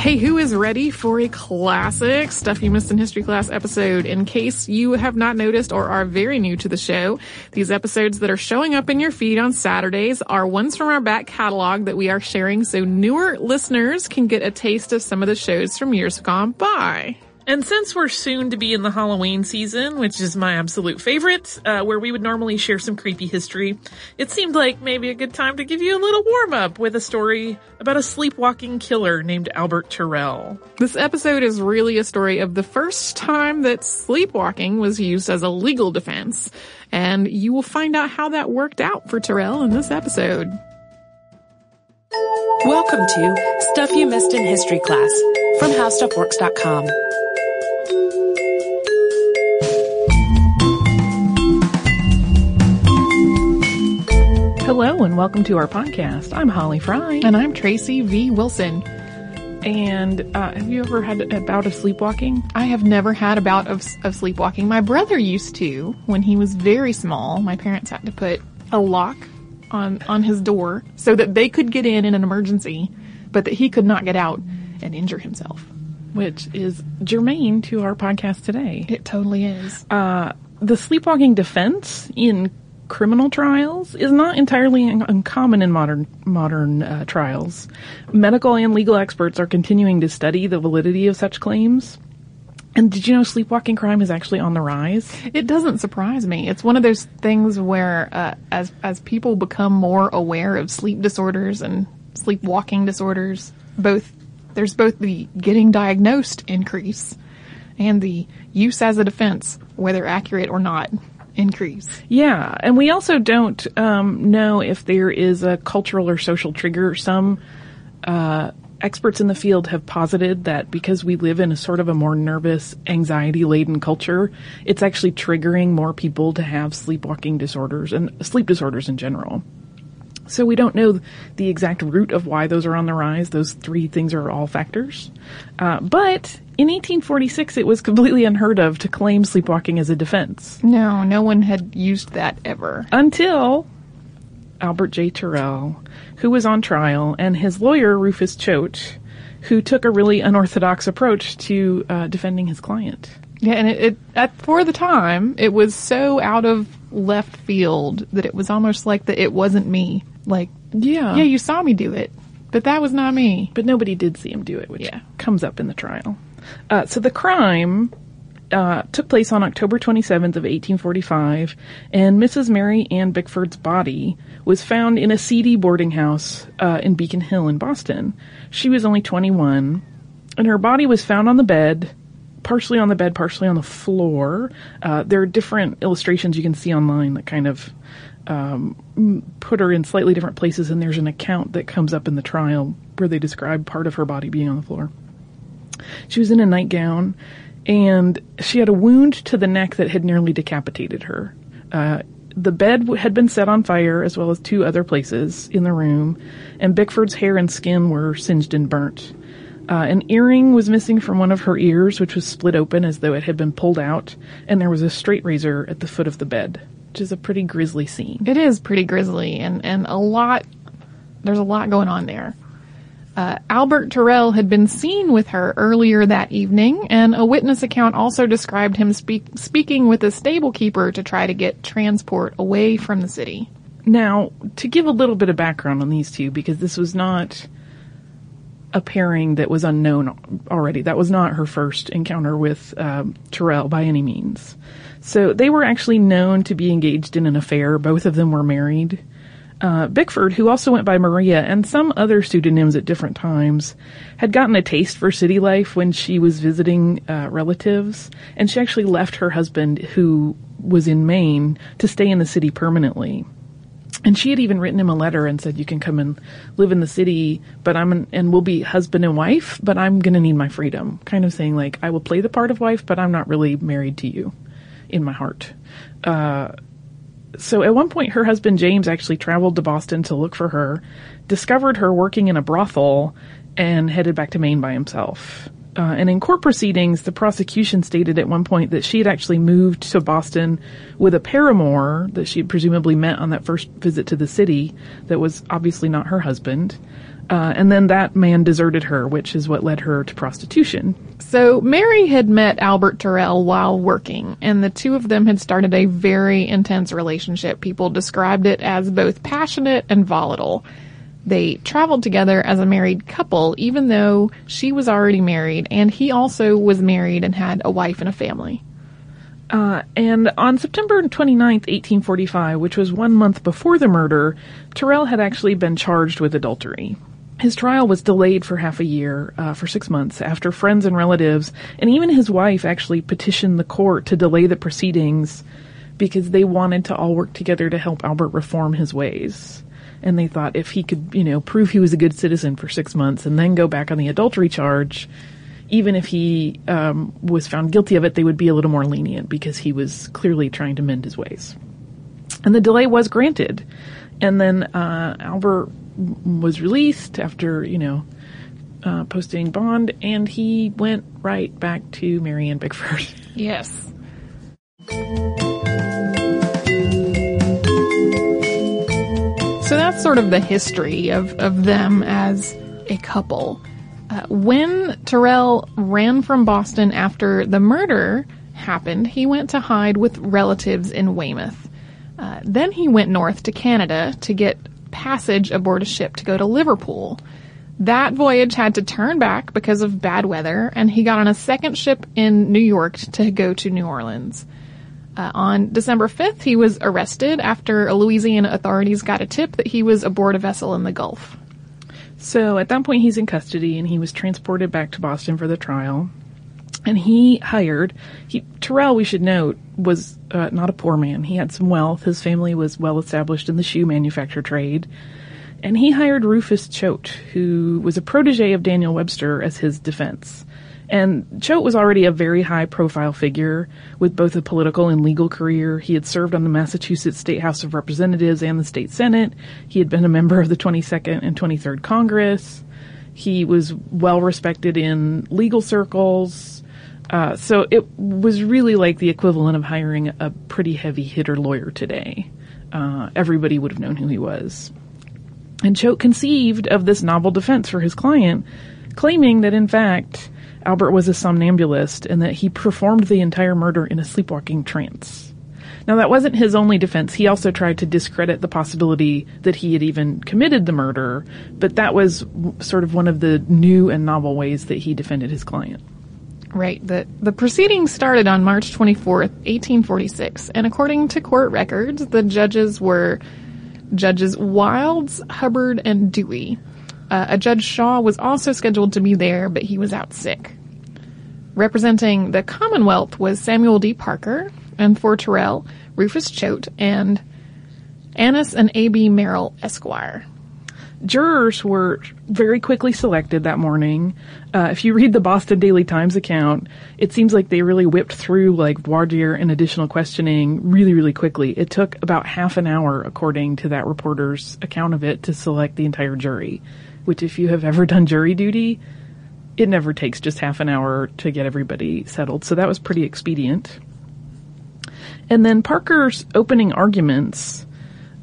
Hey, who is ready for a classic Stuff You Missed in History Class episode? In case you have not noticed or are very new to the show, these episodes that are showing up in your feed on Saturdays are ones from our back catalog that we are sharing so newer listeners can get a taste of some of the shows from years gone by. And since we're soon to be in the Halloween season, which is my absolute favorite, uh, where we would normally share some creepy history, it seemed like maybe a good time to give you a little warm up with a story about a sleepwalking killer named Albert Tirrell. This episode is really a story of the first time that sleepwalking was used as a legal defense. And you will find out how that worked out for Tirrell in this episode. Welcome to Stuff You Missed in History Class from HowStuffWorks.com. Hello and welcome to our podcast. I'm Holly Fry. And I'm Tracy V. Wilson. And uh, have you ever had a bout of sleepwalking? I have never had a bout of, of sleepwalking. My brother used to when he was very small. My parents had to put a lock on on his door so that they could get in in an emergency, but that he could not get out and injure himself. Which is germane to our podcast today. It totally is. Uh, the sleepwalking defense in criminal trials is not entirely un- uncommon in modern modern uh, trials. Medical and legal experts are continuing to study the validity of such claims. And did you know sleepwalking crime is actually on the rise? It doesn't surprise me. It's one of those things where, uh, as as people become more aware of sleep disorders and sleepwalking disorders, both there's both the getting diagnosed increase and the use as a defense, whether accurate or not, increase. Yeah, and we also don't um, know if there is a cultural or social trigger. Some uh, experts in the field have posited that because we live in a sort of a more nervous, anxiety laden culture, it's actually triggering more people to have sleepwalking disorders and sleep disorders in general. So we don't know the exact root of why those are on the rise. Those three things are all factors. Uh, but in 1846, it was completely unheard of to claim sleepwalking as a defense. No, no one had used that ever. Until Albert J. Tirrell, who was on trial, and his lawyer, Rufus Choate, who took a really unorthodox approach to uh, defending his client. Yeah, and it, it at, for the time, it was so out of left field that it was almost like that it wasn't me. Like, Yeah. yeah, you saw me do it, but that was not me. but nobody did see him do it, which Yeah. comes up in the trial. Uh, so the crime uh, took place on October 27th of 1845, and Mrs. Mary Ann Bickford's body was found in a seedy boarding house uh, in Beacon Hill in Boston. She was only 21, and her body was found on the bed, partially on the bed, partially on the floor. Uh, there are different illustrations you can see online that kind of um, put her in slightly different places, and there's an account that comes up in the trial where they describe part of her body being on the floor. She was in a nightgown, and she had a wound to the neck that had nearly decapitated her. Uh, the bed had been set on fire, as well as two other places in the room, and Bickford's hair and skin were singed and burnt. Uh, an earring was missing from one of her ears, which was split open as though it had been pulled out, and there was a straight razor at the foot of the bed, which is a pretty grisly scene. It is pretty grisly and, and a lot, there's a lot going on there. Uh, Albert Tirrell had been seen with her earlier that evening, and a witness account also described him speak, speaking with a stable keeper to try to get transport away from the city. Now, to give a little bit of background on these two, because this was not a pairing that was unknown already. That was not her first encounter with um, Tirrell by any means. So they were actually known to be engaged in an affair. Both of them were married. Uh, Bickford, who also went by Maria and some other pseudonyms at different times, had gotten a taste for city life when she was visiting uh, relatives, and she actually left her husband, who was in Maine, to stay in the city permanently. And she had even written him a letter and said, "You can come and live in the city, but I'm an, and we'll be husband and wife, but I'm going to need my freedom." Kind of saying like, "I will play the part of wife, but I'm not really married to you, in my heart." Uh, so at one point, her husband James actually traveled to Boston to look for her, discovered her working in a brothel, and headed back to Maine by himself. Uh, and in court proceedings, the prosecution stated at one point that she had actually moved to Boston with a paramour that she had presumably met on that first visit to the city that was obviously not her husband. Uh, and then that man deserted her, which is what led her to prostitution. So Mary had met Albert Tirrell while working, and the two of them had started a very intense relationship. People described it as both passionate and volatile. They traveled together as a married couple, even though she was already married, and he also was married and had a wife and a family. Uh, and on September 29th, 1845, which was one month before the murder, Tirrell had actually been charged with adultery. His trial was delayed for half a year, uh, for six months, after friends and relatives, and even his wife actually petitioned the court to delay the proceedings because they wanted to all work together to help Albert reform his ways. And they thought if he could, you know, prove he was a good citizen for six months and then go back on the adultery charge, even if he um, was found guilty of it, they would be a little more lenient because he was clearly trying to mend his ways. And the delay was granted. And then uh, Albert was released after, you know, uh, posting bond, and he went right back to Mary Ann Bickford. Yes. So that's sort of the history of, of them as a couple. Uh, when Tirrell ran from Boston after the murder happened, he went to hide with relatives in Weymouth. Uh, then he went north to Canada to get passage aboard a ship to go to Liverpool. That voyage had to turn back because of bad weather, and he got on a second ship in New York to go to New Orleans. Uh, on December 5th, he was arrested after Louisiana authorities got a tip that he was aboard a vessel in the Gulf. So at that point, he's in custody and he was transported back to Boston for the trial. And he hired, he, Tirrell, we should note, was uh, not a poor man. He had some wealth. His family was well established in the shoe manufacture trade. And he hired Rufus Choate, who was a protege of Daniel Webster, as his defense. And Choate was already a very high profile figure with both a political and legal career. He had served on the Massachusetts State House of Representatives and the State Senate. He had been a member of the 22nd and 23rd Congress. He was well respected in legal circles. Uh, so it was really like the equivalent of hiring a pretty heavy hitter lawyer today. Uh, everybody would have known who he was. And Choate conceived of this novel defense for his client, claiming that in fact, Albert was a somnambulist and that he performed the entire murder in a sleepwalking trance. Now that wasn't his only defense. He also tried to discredit the possibility that he had even committed the murder, but that was sort of one of the new and novel ways that he defended his client. Right. The, the proceedings started on March 24th, 1846, and according to court records, the judges were Judges Wilds, Hubbard, and Dewey. Uh, a Judge Shaw was also scheduled to be there, but he was out sick. Representing the Commonwealth was Samuel D. Parker, and for Tirrell, Rufus Choate, and Annis and A.B. Merrill, Esquire. Jurors were very quickly selected that morning. Uh, if you read the Boston Daily Times account, it seems like they really whipped through like voir dire and additional questioning really, really quickly. It took about half an hour, according to that reporter's account of it, to select the entire jury. Which, if you have ever done jury duty, it never takes just half an hour to get everybody settled. So that was pretty expedient. And then Parker's opening arguments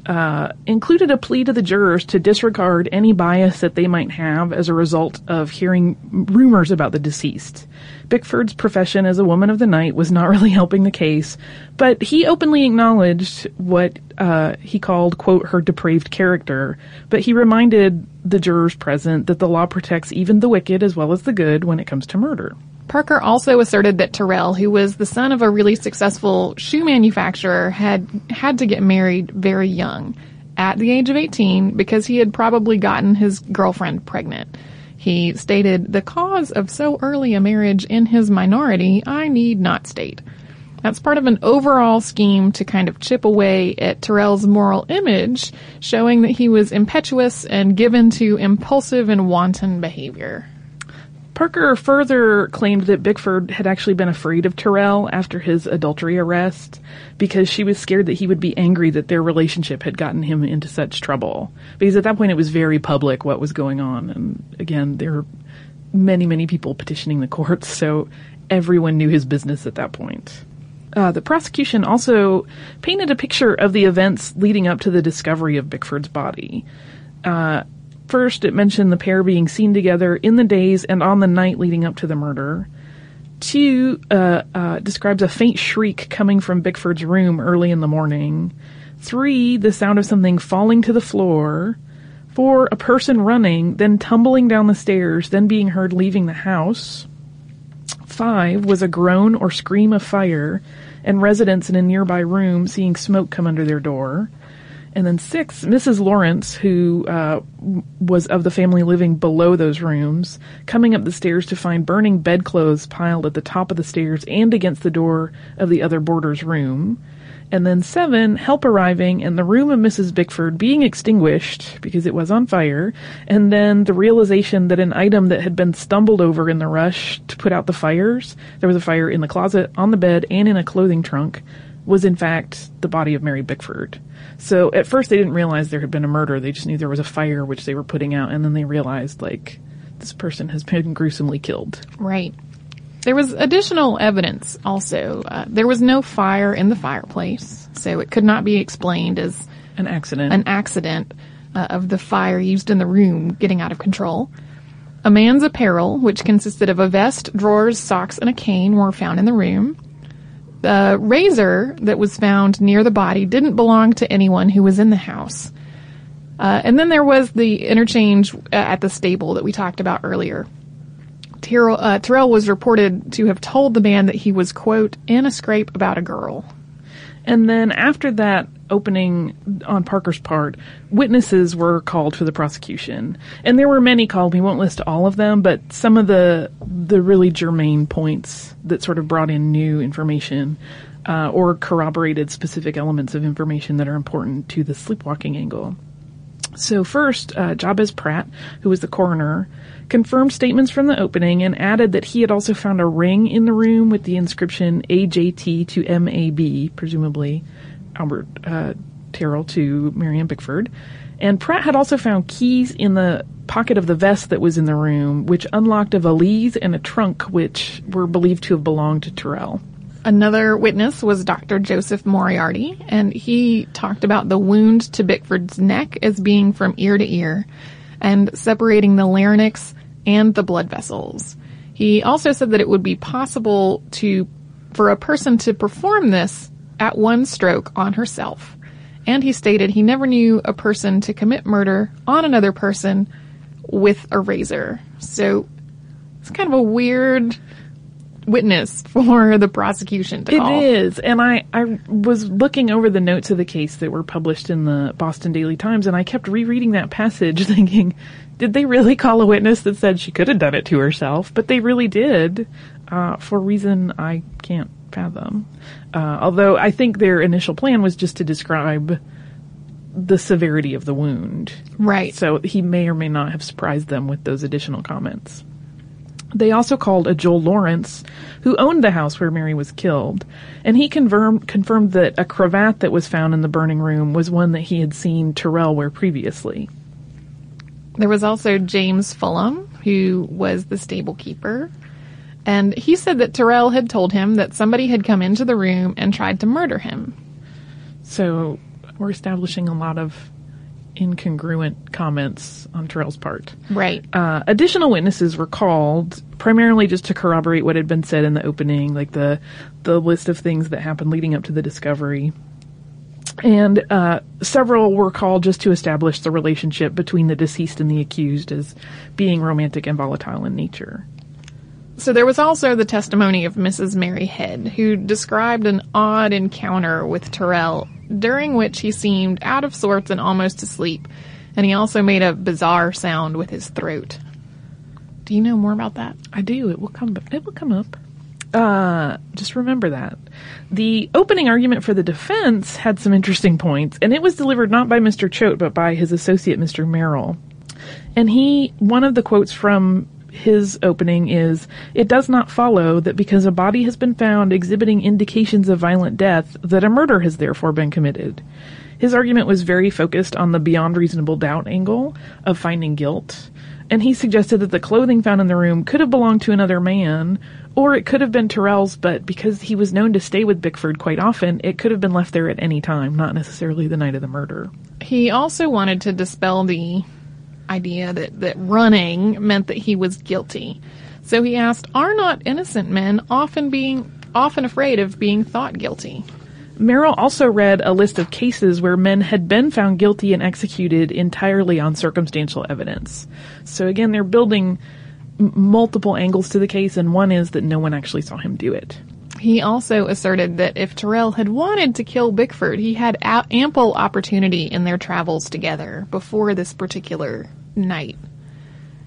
uh, included a plea to the jurors to disregard any bias that they might have as a result of hearing rumors about the deceased. Bickford's profession as a woman of the night was not really helping the case, but he openly acknowledged what uh, he called, quote, her depraved character, but he reminded the jurors present that the law protects even the wicked as well as the good when it comes to murder. Parker also asserted that Tirrell, who was the son of a really successful shoe manufacturer, had had to get married very young, at the age of 18, because he had probably gotten his girlfriend pregnant. He stated, the cause of so early a marriage in his minority, I need not state. That's part of an overall scheme to kind of chip away at Tirrell's moral image, showing that he was impetuous and given to impulsive and wanton behavior. Parker further claimed that Bickford had actually been afraid of Tirrell after his adultery arrest because she was scared that he would be angry that their relationship had gotten him into such trouble. Because at that point it was very public what was going on. And again, there were many, many people petitioning the courts, so everyone knew his business at that point. Uh, the prosecution also painted a picture of the events leading up to the discovery of Bickford's body. Uh, First, it mentioned the pair being seen together in the days and on the night leading up to the murder. Two uh, uh, describes a faint shriek coming from Bickford's room early in the morning. Three, the sound of something falling to the floor. Four, a person running, then tumbling down the stairs, then being heard leaving the house. Five was a groan or scream of fire, and residents in a nearby room seeing smoke come under their door. And then six, Mrs. Lawrence, who uh, was of the family living below those rooms, coming up the stairs to find burning bedclothes piled at the top of the stairs and against the door of the other boarder's room. And then seven, help arriving and the room of Mrs. Bickford being extinguished because it was on fire. And then the realization that an item that had been stumbled over in the rush to put out the fires, there was a fire in the closet, on the bed, and in a clothing trunk, was in fact the body of Mary Bickford. So at first they didn't realize there had been a murder. They just knew there was a fire which they were putting out. And then they realized like, this person has been gruesomely killed. Right. There was additional evidence also. Uh, there was no fire in the fireplace, so it could not be explained as An accident. an accident uh, of the fire used in the room getting out of control. A man's apparel, which consisted of a vest, drawers, socks, and a cane, were found in the room. The razor that was found near the body didn't belong to anyone who was in the house. Uh, and then there was the interchange uh, at the stable that we talked about earlier. Tirrell, uh, Tirrell was reported to have told the man that he was, quote, in a scrape about a girl. And then after that opening on Parker's part, witnesses were called for the prosecution. And there were many called. We won't list all of them, but some of the the really germane points that sort of brought in new information uh, or corroborated specific elements of information that are important to the sleepwalking angle. So first, uh, Jabez Pratt, who was the coroner, confirmed statements from the opening and added that he had also found a ring in the room with the inscription AJT to MAB, presumably Albert uh, Tirrell to Mary Ann Bickford. And Pratt had also found keys in the pocket of the vest that was in the room, which unlocked a valise and a trunk, which were believed to have belonged to Tirrell. Another witness was Dr. Joseph Moriarty, and he talked about the wound to Bickford's neck as being from ear to ear and separating the larynx and the blood vessels. He also said that it would be possible to, for a person to perform this at one stroke on herself. And he stated he never knew a person to commit murder on another person with a razor. So it's kind of a weird witness for the prosecution to It call. is, and I I was looking over the notes of the case that were published in the Boston Daily Times, and I kept rereading that passage, thinking, did they really call a witness that said she could have done it to herself? But they really did, uh, for a reason I can't fathom. Uh, although I think their initial plan was just to describe the severity of the wound. Right. So he may or may not have surprised them with those additional comments. They also called a Joel Lawrence, who owned the house where Mary was killed, and he confirmed confirmed that a cravat that was found in the burning room was one that he had seen Tirrell wear previously. There was also James Fulham, who was the stable keeper. And he said that Tirrell had told him that somebody had come into the room and tried to murder him. So we're establishing a lot of incongruent comments on Tirrell's part. Right. Uh, additional witnesses were called primarily just to corroborate what had been said in the opening, like the the list of things that happened leading up to the discovery. And uh, several were called just to establish the relationship between the deceased and the accused as being romantic and volatile in nature. So there was also the testimony of Mrs. Mary Head, who described an odd encounter with Tirrell, during which he seemed out of sorts and almost asleep, and he also made a bizarre sound with his throat. Do you know more about that? I do. It will come. It will come up. Uh, just remember that. The opening argument for the defense had some interesting points, and it was delivered not by Mr. Choate, but by his associate, Mr. Merrill. And he, one of the quotes from his opening is, It does not follow that because a body has been found exhibiting indications of violent death, that a murder has therefore been committed. His argument was very focused on the beyond reasonable doubt angle of finding guilt, and he suggested that the clothing found in the room could have belonged to another man, or it could have been Tirrell's, but because he was known to stay with Bickford quite often, it could have been left there at any time, not necessarily the night of the murder. He also wanted to dispel the idea that, that running meant that he was guilty. So he asked, are not innocent men often being, often afraid of being thought guilty? Merrill also read a list of cases where men had been found guilty and executed entirely on circumstantial evidence. So again, they're building m- multiple angles to the case, and one is that no one actually saw him do it. He also asserted that if Tirrell had wanted to kill Bickford, he had a- ample opportunity in their travels together before this particular night.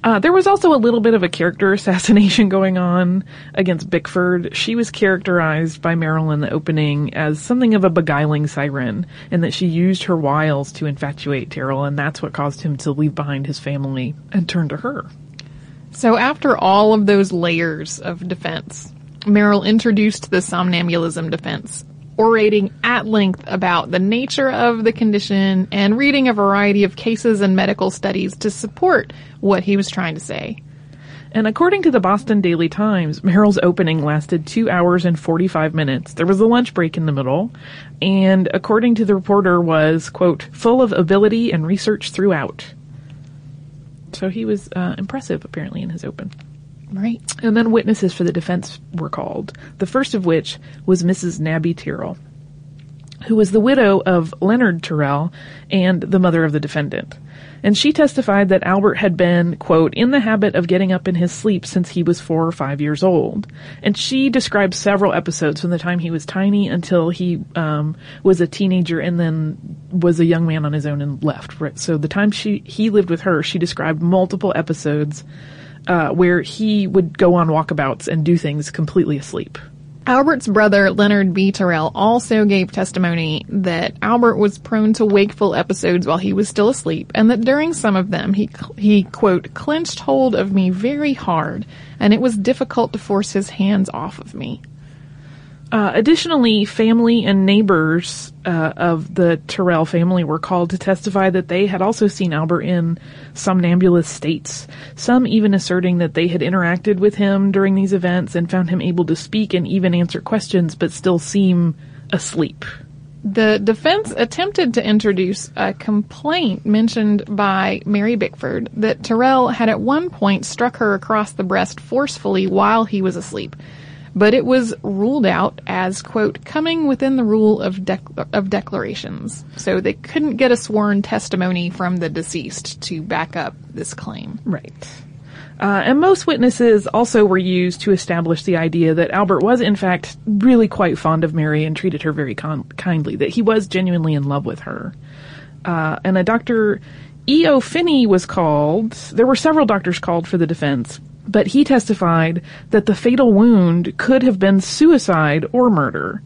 Uh, there was also a little bit of a character assassination going on against Bickford. She was characterized by Merrill in the opening as something of a beguiling siren, and that she used her wiles to infatuate Tirrell, and that's what caused him to leave behind his family and turn to her. So after all of those layers of defense, Merrill introduced the somnambulism defense, orating at length about the nature of the condition and reading a variety of cases and medical studies to support what he was trying to say. And according to the Boston Daily Times, Merrill's opening lasted two hours and 45 minutes. There was a lunch break in the middle. And according to the reporter was, quote, full of ability and research throughout. So he was uh, impressive, apparently, in his open. Right. And then witnesses for the defense were called, the first of which was Mrs. Nabby Tirrell, who was the widow of Leonard Tirrell and the mother of the defendant. And she testified that Albert had been, quote, in the habit of getting up in his sleep since he was four or five years old. And she described several episodes from the time he was tiny until he um, was a teenager and then was a young man on his own and left. Right? So the time she he lived with her, she described multiple episodes uh, where he would go on walkabouts and do things completely asleep. Albert's brother, Leonard B. Tirrell, also gave testimony that Albert was prone to wakeful episodes while he was still asleep, and that during some of them he, he, quote, clenched hold of me very hard, and it was difficult to force his hands off of me. Uh, additionally, family and neighbors uh, of the Tirrell family were called to testify that they had also seen Albert in somnambulous states. Some even asserting that they had interacted with him during these events and found him able to speak and even answer questions, but still seem asleep. The defense attempted to introduce a complaint mentioned by Mary Bickford that Tirrell had at one point struck her across the breast forcefully while he was asleep but it was ruled out as quote coming within the rule of dec- of declarations. So they couldn't get a sworn testimony from the deceased to back up this claim. Right. Uh, and most witnesses also were used to establish the idea that Albert was, in fact, really quite fond of Mary and treated her very con- kindly, that he was genuinely in love with her. Uh, and a Dr. E.O. Finney was called. There were several doctors called for the defense, but he testified that the fatal wound could have been suicide or murder.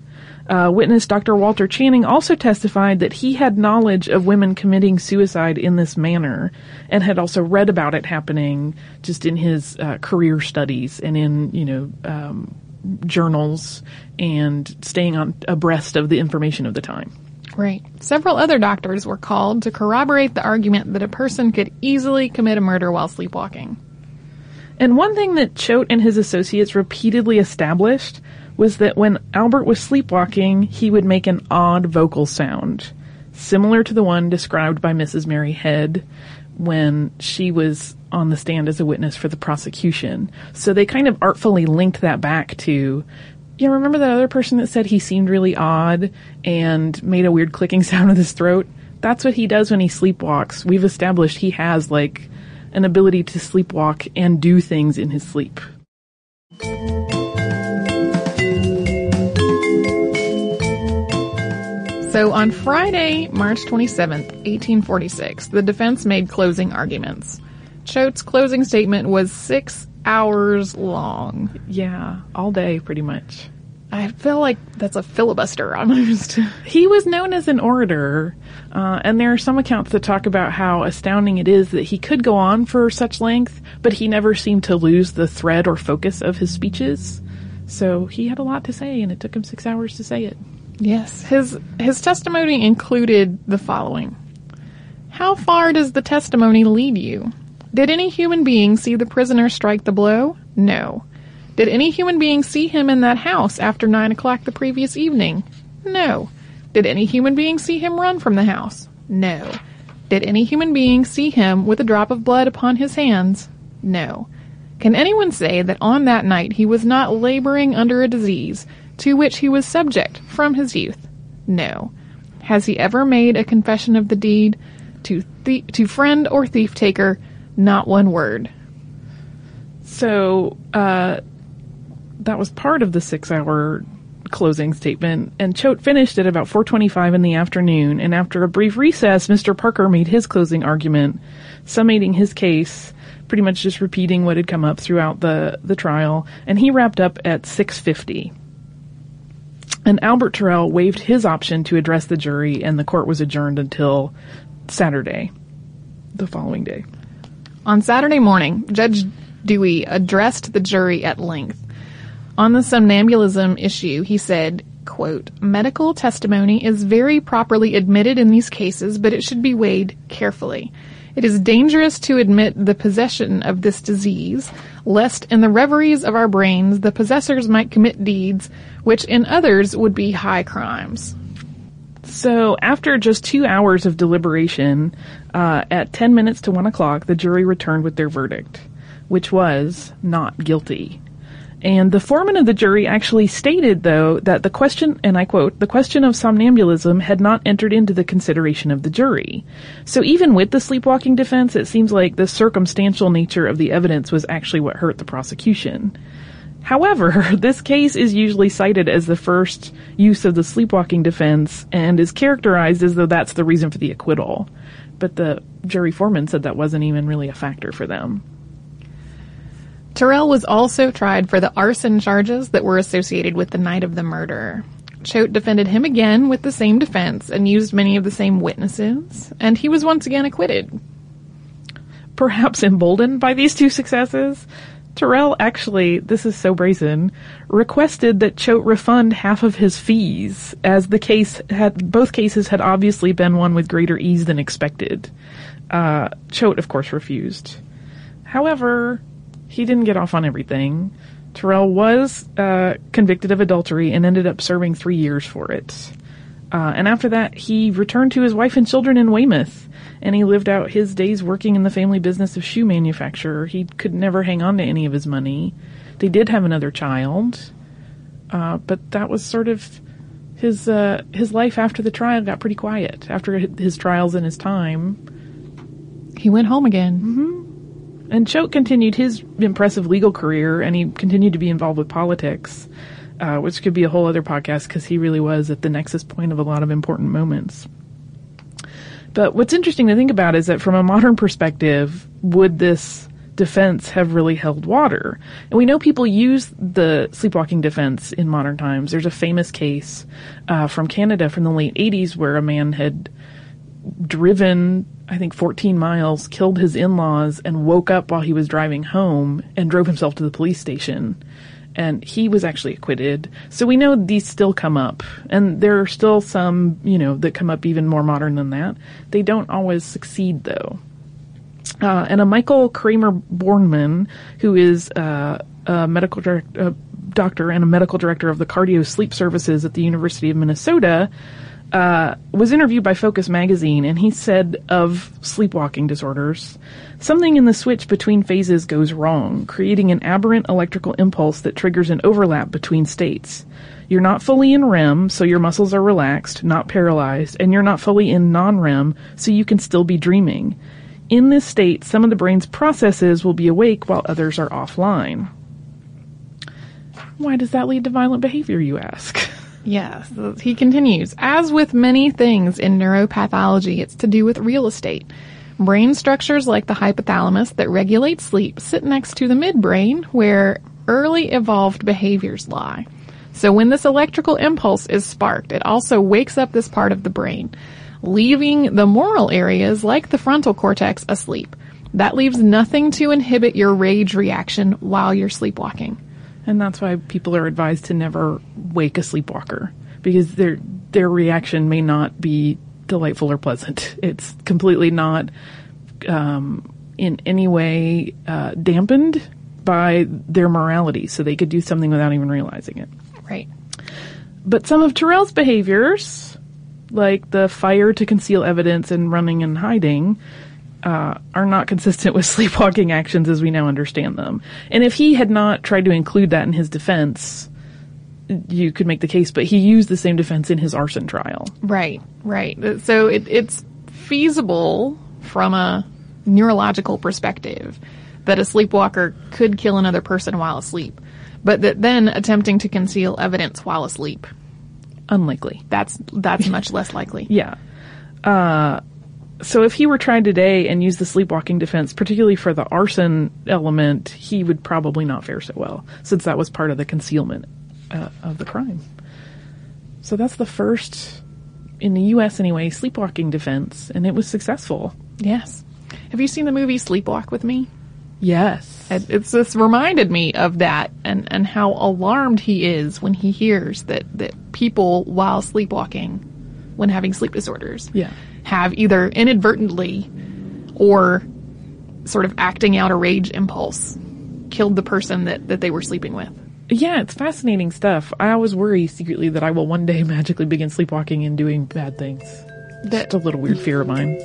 Uh, witness Dr. Walter Channing also testified that he had knowledge of women committing suicide in this manner and had also read about it happening just in his uh, career studies and in, you know, um, journals and staying on abreast of the information of the time. Right. Several other doctors were called to corroborate the argument that a person could easily commit a murder while sleepwalking. And one thing that Choate and his associates repeatedly established was that when Albert was sleepwalking, he would make an odd vocal sound, similar to the one described by Mrs. Mary Head when she was on the stand as a witness for the prosecution. So they kind of artfully linked that back to, you remember that other person that said he seemed really odd and made a weird clicking sound with his throat? That's what he does when he sleepwalks. We've established he has like an ability to sleepwalk and do things in his sleep. So on Friday, March 27th, 1846, the defense made closing arguments. Choate's closing statement was six hours long. Yeah, all day pretty much. I feel like that's a filibuster almost. He was known as an orator, uh, and there are some accounts that talk about how astounding it is that he could go on for such length, but he never seemed to lose the thread or focus of his speeches. So he had a lot to say, and it took him six hours to say it. Yes, his his testimony included the following: How far does the testimony lead you? Did any human being see the prisoner strike the blow? No. Did any human being see him in that house after nine o'clock the previous evening? No. Did any human being see him run from the house? No. Did any human being see him with a drop of blood upon his hands? No. Can anyone say that on that night he was not laboring under a disease to which he was subject from his youth? No. Has he ever made a confession of the deed? To, to friend or thief taker, not one word. So, uh, that was part of the six hour closing statement, and Choate finished at about 4:25 in the afternoon. And after a brief recess, Mr. Parker made his closing argument, summating his case, pretty much just repeating what had come up throughout the the trial. And he wrapped up at 6:50. And Albert Tirrell waived his option to address the jury, and the court was adjourned until Saturday, the following day. On Saturday morning, Judge Dewey addressed the jury at length. On the somnambulism issue, he said, quote, medical testimony is very properly admitted in these cases, but it should be weighed carefully. It is dangerous to admit the possession of this disease, lest in the reveries of our brains the possessors might commit deeds which in others would be high crimes. So, after just two hours of deliberation, uh, at 10 minutes to 1 o'clock, the jury returned with their verdict, which was not guilty. And the foreman of the jury actually stated, though, that the question, and I quote, the question of somnambulism had not entered into the consideration of the jury. So even with the sleepwalking defense, it seems like the circumstantial nature of the evidence was actually what hurt the prosecution. However, this case is usually cited as the first use of the sleepwalking defense and is characterized as though that's the reason for the acquittal. But the jury foreman said that wasn't even really a factor for them. Tirrell was also tried for the arson charges that were associated with the night of the murder. Choate defended him again with the same defense and used many of the same witnesses, and he was once again acquitted. Perhaps emboldened by these two successes, Tirrell actually, this is so brazen, requested that Choate refund half of his fees, as the case had, both cases had obviously been won with greater ease than expected. Uh, Choate, of course, refused. However, he didn't get off on everything. Tirrell was uh, convicted of adultery and ended up serving three years for it. Uh, and after that, he returned to his wife and children in Weymouth, and he lived out his days working in the family business of shoe manufacturer. He could never hang on to any of his money. They did have another child, uh, but that was sort of his uh, his life after the trial got pretty quiet. After his trials and his time, he went home again. Mm-hmm. And Choate continued his impressive legal career, and he continued to be involved with politics, uh, which could be a whole other podcast because he really was at the nexus point of a lot of important moments. But what's interesting to think about is that from a modern perspective, would this defense have really held water? And we know people use the sleepwalking defense in modern times. There's a famous case uh, from Canada from the late 80s where a man had driven I think 14 miles, killed his in-laws, and woke up while he was driving home and drove himself to the police station. And he was actually acquitted. So we know these still come up. And there are still some, you know, that come up even more modern than that. They don't always succeed though. Uh, and a Michael Cramer Bornemann, who is uh, a medical direct, uh, doctor and a medical director of the cardio sleep services at the University of Minnesota, uh, was interviewed by Focus magazine, and he said of sleepwalking disorders, something in the switch between phases goes wrong, creating an aberrant electrical impulse that triggers an overlap between states. You're not fully in REM, so your muscles are relaxed, not paralyzed, and you're not fully in non-REM, so you can still be dreaming. In this state, some of the brain's processes will be awake while others are offline. Why does that lead to violent behavior, you ask? Yes, he continues. As with many things in neuropathology, it's to do with real estate. Brain structures like the hypothalamus that regulate sleep sit next to the midbrain where early evolved behaviors lie. So when this electrical impulse is sparked, it also wakes up this part of the brain, leaving the moral areas like the frontal cortex asleep. That leaves nothing to inhibit your rage reaction while you're sleepwalking. And that's why people are advised to never wake a sleepwalker because their their reaction may not be delightful or pleasant. It's completely not um, in any way uh, dampened by their morality, so they could do something without even realizing it. Right. But some of Tirrell's behaviors like the fire to conceal evidence and running and hiding, uh, are not consistent with sleepwalking actions as we now understand them. And if he had not tried to include that in his defense, you could make the case, but he used the same defense in his arson trial. Right, right. So it, it's feasible from a neurological perspective that a sleepwalker could kill another person while asleep, but that then attempting to conceal evidence while asleep, Unlikely. that's that's much less likely. Yeah. Uh, so if he were tried today and used the sleepwalking defense, particularly for the arson element, he would probably not fare so well, since that was part of the concealment uh, of the crime. So that's the first, in the U.S. anyway, sleepwalking defense, and it was successful. Yes. Have you seen the movie Sleepwalk with Me? Yes. It, it's this reminded me of that and, and how alarmed he is when he hears that, that people while sleepwalking, when having sleep disorders, Yeah. Have either inadvertently or sort of acting out a rage impulse killed the person that, that they were sleeping with. Yeah, it's fascinating stuff. I always worry secretly that I will one day magically begin sleepwalking and doing bad things. That's a little weird fear of mine.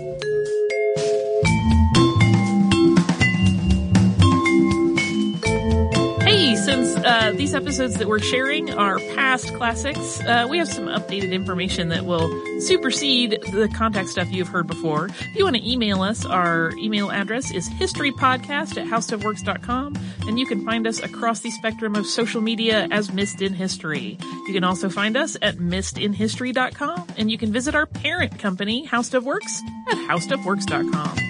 Uh, these episodes that we're sharing are past classics, uh, we have some updated information that will supersede the contact stuff you've heard before. If you want to email us, our email address is historypodcast at howstuffworks.com, and you can find us across the spectrum of social media as Missed in History. You can also find us at missedinhistory.com, and you can visit our parent company, How Stuff Works, at howstuffworks.com.